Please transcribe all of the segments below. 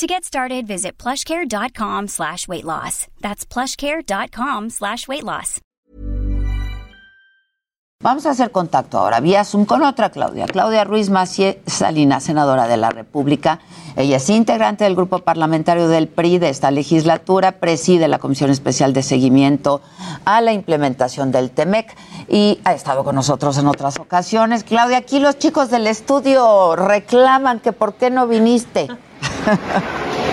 To get started, visit plushcare.com slash weight loss. That's plushcare.com slash weight loss. Vamos a hacer contacto ahora vía Zoom con otra Claudia, Claudia Ruiz Macie Salinas, senadora de la República. Ella es integrante del grupo parlamentario del PRI de esta legislatura, preside la Comisión Especial de Seguimiento a la implementación del TEMEC y ha estado con nosotros en otras ocasiones. Claudia, aquí los chicos del estudio reclaman que por qué no viniste.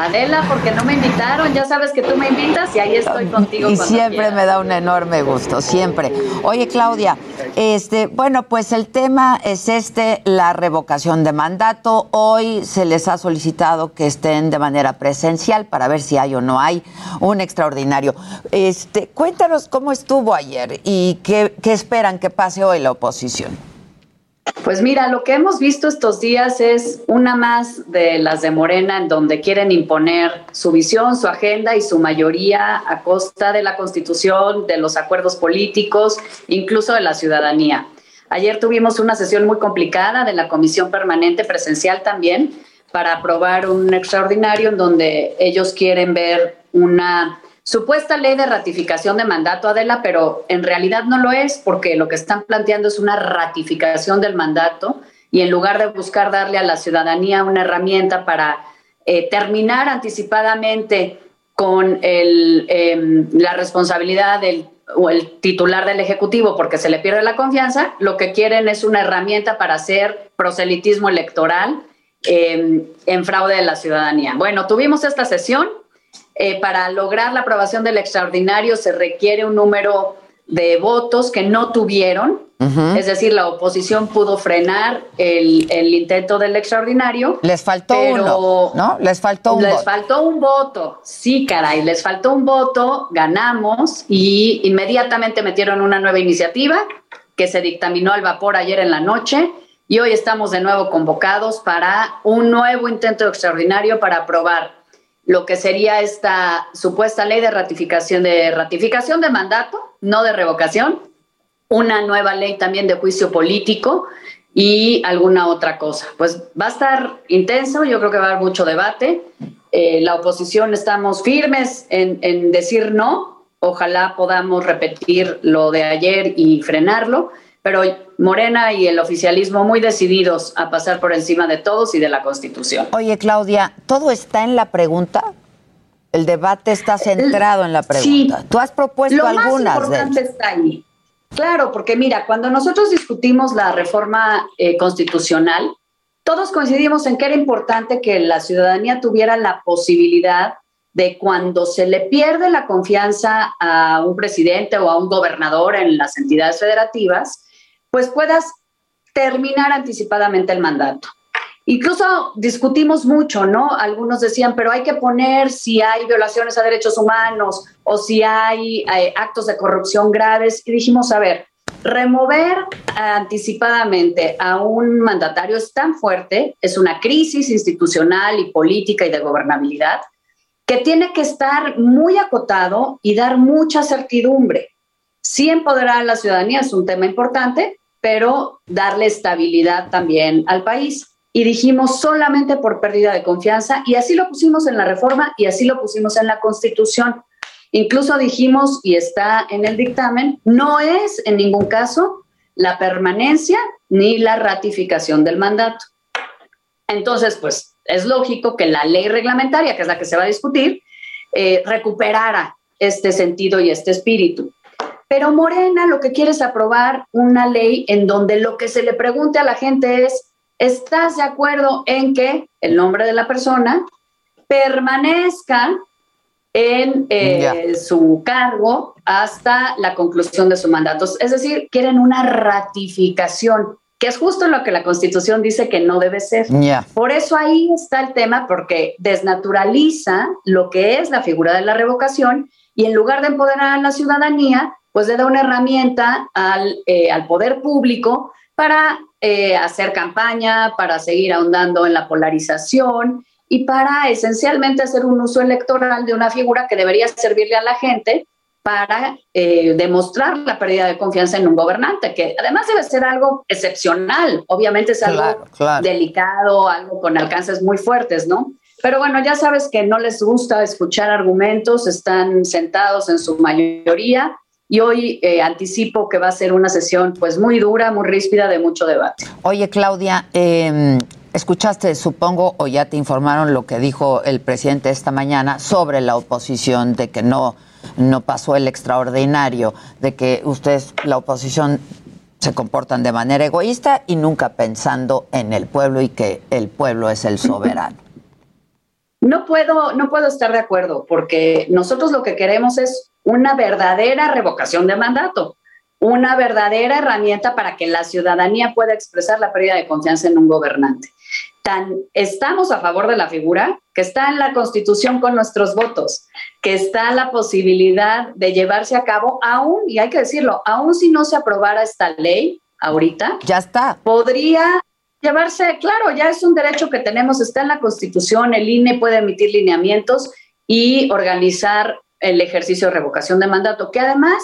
Adela, porque no me invitaron, ya sabes que tú me invitas y ahí estoy contigo. Y siempre me da un enorme gusto, siempre. Oye, Claudia, este, bueno, pues el tema es este, la revocación de mandato. Hoy se les ha solicitado que estén de manera presencial para ver si hay o no hay un extraordinario. Este, cuéntanos cómo estuvo ayer y qué, qué esperan que pase hoy la oposición. Pues mira, lo que hemos visto estos días es una más de las de Morena en donde quieren imponer su visión, su agenda y su mayoría a costa de la Constitución, de los acuerdos políticos, incluso de la ciudadanía. Ayer tuvimos una sesión muy complicada de la Comisión Permanente Presencial también para aprobar un extraordinario en donde ellos quieren ver una supuesta ley de ratificación de mandato, Adela, pero en realidad no lo es porque lo que están planteando es una ratificación del mandato y en lugar de buscar darle a la ciudadanía una herramienta para eh, terminar anticipadamente con em, la responsabilidad del o el titular del Ejecutivo porque se le pierde la confianza, lo que quieren es una herramienta para hacer proselitismo electoral em, en fraude de la ciudadanía. Bueno, tuvimos esta sesión, eh, para lograr la aprobación del extraordinario se requiere un número de votos que no tuvieron, es decir, la oposición pudo frenar el, intento del extraordinario. Les faltó uno, ¿no? Les faltó un les voto. Les faltó un voto, sí, caray, les faltó un voto, ganamos y inmediatamente metieron una nueva iniciativa que se dictaminó al vapor ayer en la noche y hoy estamos de nuevo convocados para un nuevo intento extraordinario para aprobar lo que sería esta supuesta ley de ratificación de ratificación de mandato, no de revocación, una nueva ley también de juicio político y alguna otra cosa. Pues va a estar intenso, yo creo que va a haber mucho debate. Eh, la oposición estamos firmes en, en decir no, ojalá podamos repetir lo de ayer y frenarlo pero Morena y el oficialismo muy decididos a pasar por encima de todos y de la Constitución. Oye, Claudia, ¿todo está en la pregunta? El debate está centrado en la pregunta. Sí, Tú has propuesto lo algunas más importante está ahí. Claro, porque mira, cuando nosotros discutimos la reforma eh, constitucional, todos coincidimos en que era importante que la ciudadanía tuviera la posibilidad de cuando se le pierde la confianza a un presidente o a un gobernador en las entidades federativas, pues puedas terminar anticipadamente el mandato. Incluso discutimos mucho, ¿no? Algunos decían, pero hay que poner si hay violaciones a derechos humanos o si hay eh, actos de corrupción graves. Y dijimos, a ver, remover anticipadamente a un mandatario es tan fuerte, es una crisis institucional y política y de gobernabilidad, que tiene que estar muy acotado y dar mucha certidumbre. Sí empoderar a la ciudadanía es un tema importante, pero darle estabilidad también al país. Y dijimos solamente por pérdida de confianza, y así lo pusimos en la reforma y así lo pusimos en la constitución. Incluso dijimos, y está en el dictamen, no es en ningún caso la permanencia ni la ratificación del mandato. Entonces, pues es lógico que la ley reglamentaria, que es la que se va a discutir, eh, recuperara este sentido y este espíritu. Pero Morena lo que quiere es aprobar una ley en donde lo que se le pregunte a la gente es, ¿estás de acuerdo en que el nombre de la persona permanezca en eh, su cargo hasta la conclusión de su mandato? Es decir, quieren una ratificación, que es justo lo que la Constitución dice que no debe ser. Por eso ahí está el tema, porque desnaturaliza lo que es la figura de la revocación y en lugar de empoderar a la ciudadanía, pues le da una herramienta al, eh, al poder público para eh, hacer campaña, para seguir ahondando en la polarización y para esencialmente hacer un uso electoral de una figura que debería servirle a la gente para eh, demostrar la pérdida de confianza en un gobernante, que además debe ser algo excepcional, obviamente es algo delicado, algo con alcances muy fuertes, ¿no? Pero bueno, ya sabes que no les gusta escuchar argumentos, están sentados en su mayoría y hoy eh, anticipo que va a ser una sesión pues muy dura, muy ríspida, de mucho debate. Oye, Claudia, eh, escuchaste, supongo, o ya te informaron lo que dijo el presidente esta mañana sobre la oposición de que no no pasó el extraordinario de que ustedes, la oposición, se comportan de manera egoísta y nunca pensando en el pueblo y que el pueblo es el soberano. No puedo, no puedo estar de acuerdo, porque nosotros lo que queremos es una verdadera revocación de mandato, una verdadera herramienta para que la ciudadanía pueda expresar la pérdida de confianza en un gobernante tan estamos a favor de la figura, que está en la Constitución con nuestros votos, que está la posibilidad de llevarse a cabo aún, y hay que decirlo, aún si no se aprobara esta ley ahorita, ya está. Podría llevarse, claro, ya es un derecho que tenemos, está en la Constitución, el INE puede emitir lineamientos y organizar el ejercicio de revocación de mandato, que además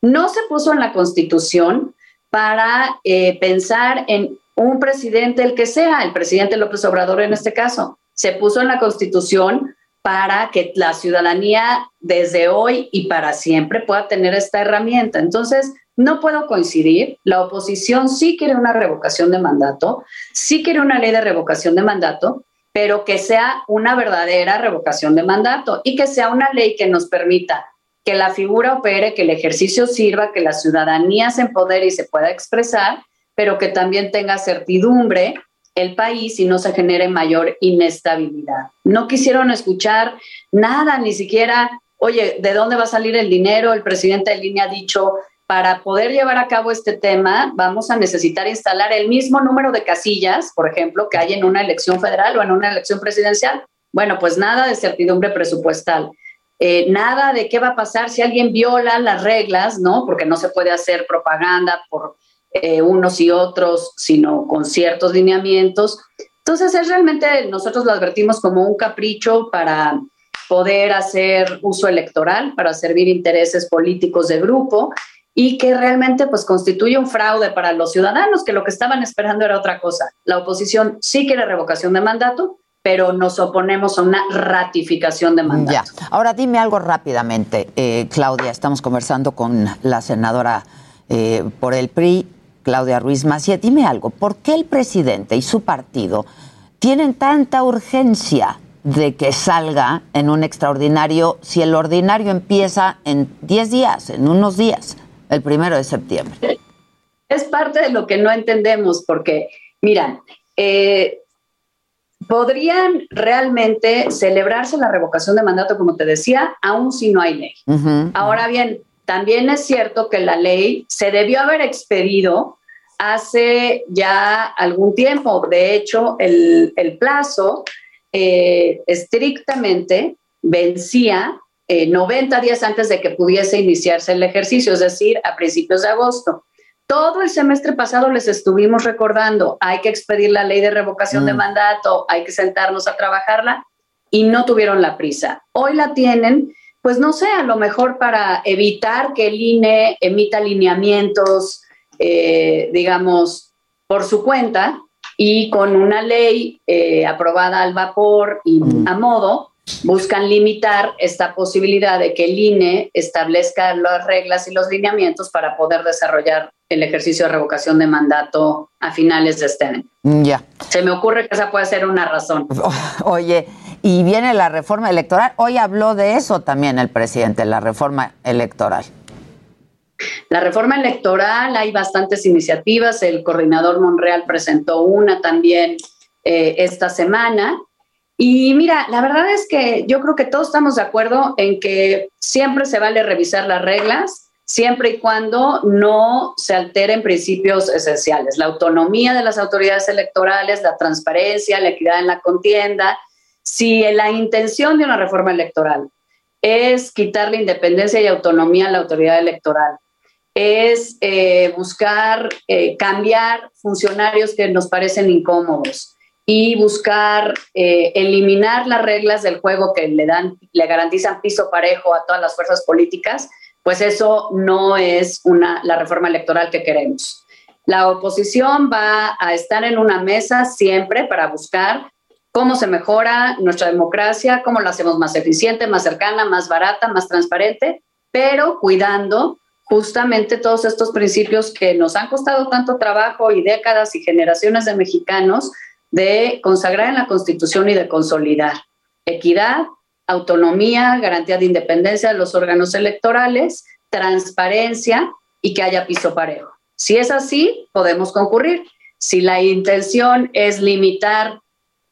no se puso en la Constitución para eh, pensar en un presidente, el que sea, el presidente López Obrador en este caso, se puso en la Constitución para que la ciudadanía desde hoy y para siempre pueda tener esta herramienta. Entonces, no puedo coincidir. La oposición sí quiere una revocación de mandato, sí quiere una ley de revocación de mandato, pero que sea una verdadera revocación de mandato y que sea una ley que nos permita que la figura opere, que el ejercicio sirva, que la ciudadanía se empodere y se pueda expresar pero que también tenga certidumbre el país y no se genere mayor inestabilidad. No quisieron escuchar nada, ni siquiera, oye, ¿de dónde va a salir el dinero? El presidente de línea ha dicho, para poder llevar a cabo este tema, vamos a necesitar instalar el mismo número de casillas, por ejemplo, que hay en una elección federal o en una elección presidencial. Bueno, pues nada de certidumbre presupuestal. Eh, nada de qué va a pasar si alguien viola las reglas, ¿no? Porque no se puede hacer propaganda por eh, unos y otros, sino con ciertos lineamientos. Entonces es realmente, nosotros lo advertimos como un capricho para poder hacer uso electoral, para servir intereses políticos de grupo y que realmente pues constituye un fraude para los ciudadanos, que lo que estaban esperando era otra cosa. La oposición sí quiere revocación de mandato, pero nos oponemos a una ratificación de mandato. Ahora dime algo rápidamente, eh, Claudia, estamos conversando con la senadora eh, por el PRI. Claudia Ruiz Macía, dime algo, ¿por qué el presidente y su partido tienen tanta urgencia de que salga en un extraordinario si el ordinario empieza en 10 días, en unos días, el primero de septiembre? Es parte de lo que no entendemos, porque, mira, eh, podrían realmente celebrarse la revocación de mandato, como te decía, aún si no hay ley. Ahora bien, también es cierto que la ley se debió haber expedido hace ya algún tiempo. De hecho, el, plazo eh, estrictamente vencía 90 eh, días antes de que pudiese iniciarse el ejercicio, es decir, a principios de agosto. Todo el semestre pasado les estuvimos recordando, hay que expedir la ley de revocación de mm. mandato, hay que sentarnos a trabajarla y no tuvieron la prisa. Hoy la tienen pues no sé, a lo mejor para evitar que el INE emita lineamientos, eh, digamos, por su cuenta y con una ley eh, aprobada al vapor y mm. a modo, buscan limitar esta posibilidad de que el INE establezca las reglas y los lineamientos para poder desarrollar el ejercicio de revocación de mandato a finales de este año. Ya. Se me ocurre que esa puede ser una razón. Oye, y viene la reforma electoral. Hoy habló de eso también el presidente, la reforma electoral. La reforma electoral, hay bastantes iniciativas. El coordinador Monreal presentó una también eh, esta semana. Y mira, la verdad es que yo creo que todos estamos de acuerdo en que siempre se vale revisar las reglas, siempre y cuando no se alteren principios esenciales, la autonomía de las autoridades electorales, la transparencia, la equidad en la contienda, si la intención de una reforma electoral es quitar la independencia y autonomía a la autoridad electoral es eh, buscar eh, cambiar funcionarios que nos parecen incómodos y buscar eh, eliminar las reglas del juego que le dan, le garantizan piso parejo a todas las fuerzas políticas, pues eso no es una, la reforma electoral que queremos. La oposición va a estar en una mesa siempre para buscar cómo se mejora nuestra democracia, cómo la hacemos más eficiente, más cercana, más barata, más transparente, pero cuidando justamente todos estos principios que nos han costado tanto trabajo y décadas y generaciones de mexicanos de consagrar en la Constitución y de consolidar. Equidad, autonomía, garantía de independencia de los órganos electorales, transparencia y que haya piso parejo. Si es así, podemos concurrir. Si la intención es limitar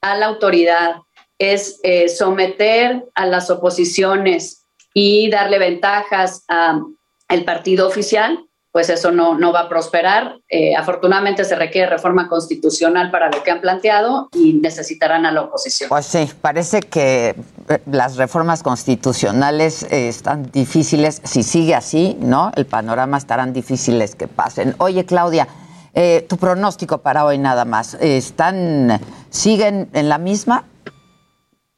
a la autoridad, es eh, someter a las oposiciones y darle ventajas al partido oficial, pues eso no, no va a prosperar. Eh, afortunadamente se requiere reforma constitucional para lo que han planteado y necesitarán a la oposición. Pues sí, parece que eh, las reformas constitucionales eh, están difíciles, si sigue así, ¿no? El panorama estarán difíciles que pasen. Oye, Claudia, tu pronóstico para hoy nada más, ¿están, siguen en la misma?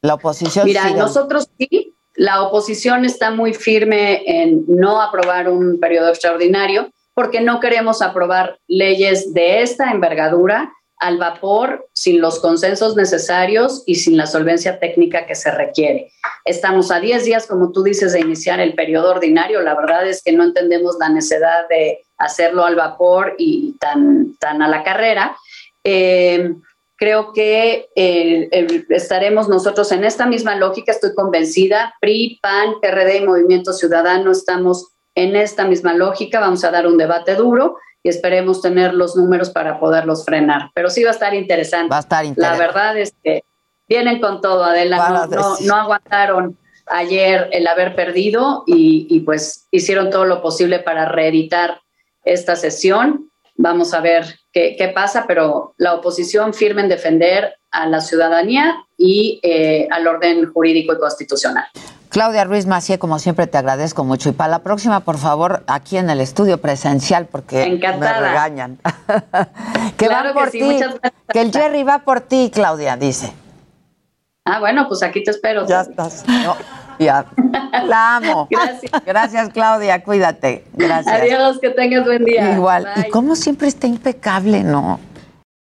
La oposición. Mira, nosotros sí, la oposición está muy firme en no aprobar un periodo extraordinario porque no queremos aprobar leyes de esta envergadura al vapor, sin los consensos necesarios y sin la solvencia técnica que se requiere. Estamos a 10 días, como tú dices, de iniciar el periodo ordinario. La verdad es que no entendemos la necesidad de hacerlo al vapor y tan, a la carrera. Eh, Creo que eh, estaremos nosotros en esta misma lógica, estoy convencida, PRI, PAN, PRD y Movimiento Ciudadano estamos en esta misma lógica, vamos a dar un debate duro y esperemos tener los números para poderlos frenar. Pero sí va a estar interesante. Va a estar interesante. La verdad es que vienen con todo, Adela, no, aguantaron ayer el haber perdido y, y pues hicieron todo lo posible para reeditar esta sesión. Vamos a ver qué, pasa, pero la oposición firme en defender a la ciudadanía y eh, al orden jurídico y constitucional. Claudia Ruiz Macié, como siempre, te agradezco mucho. Y para la próxima, por favor, aquí en el estudio presencial, porque me regañan. que van por ti. Que el Jerry va por ti, Claudia, dice. Ah, bueno, pues aquí te espero. Ya estás. La amo. Gracias. Gracias, Claudia. Cuídate. Gracias. Adiós, que tengas buen día. Igual. Y como siempre está impecable, ¿no?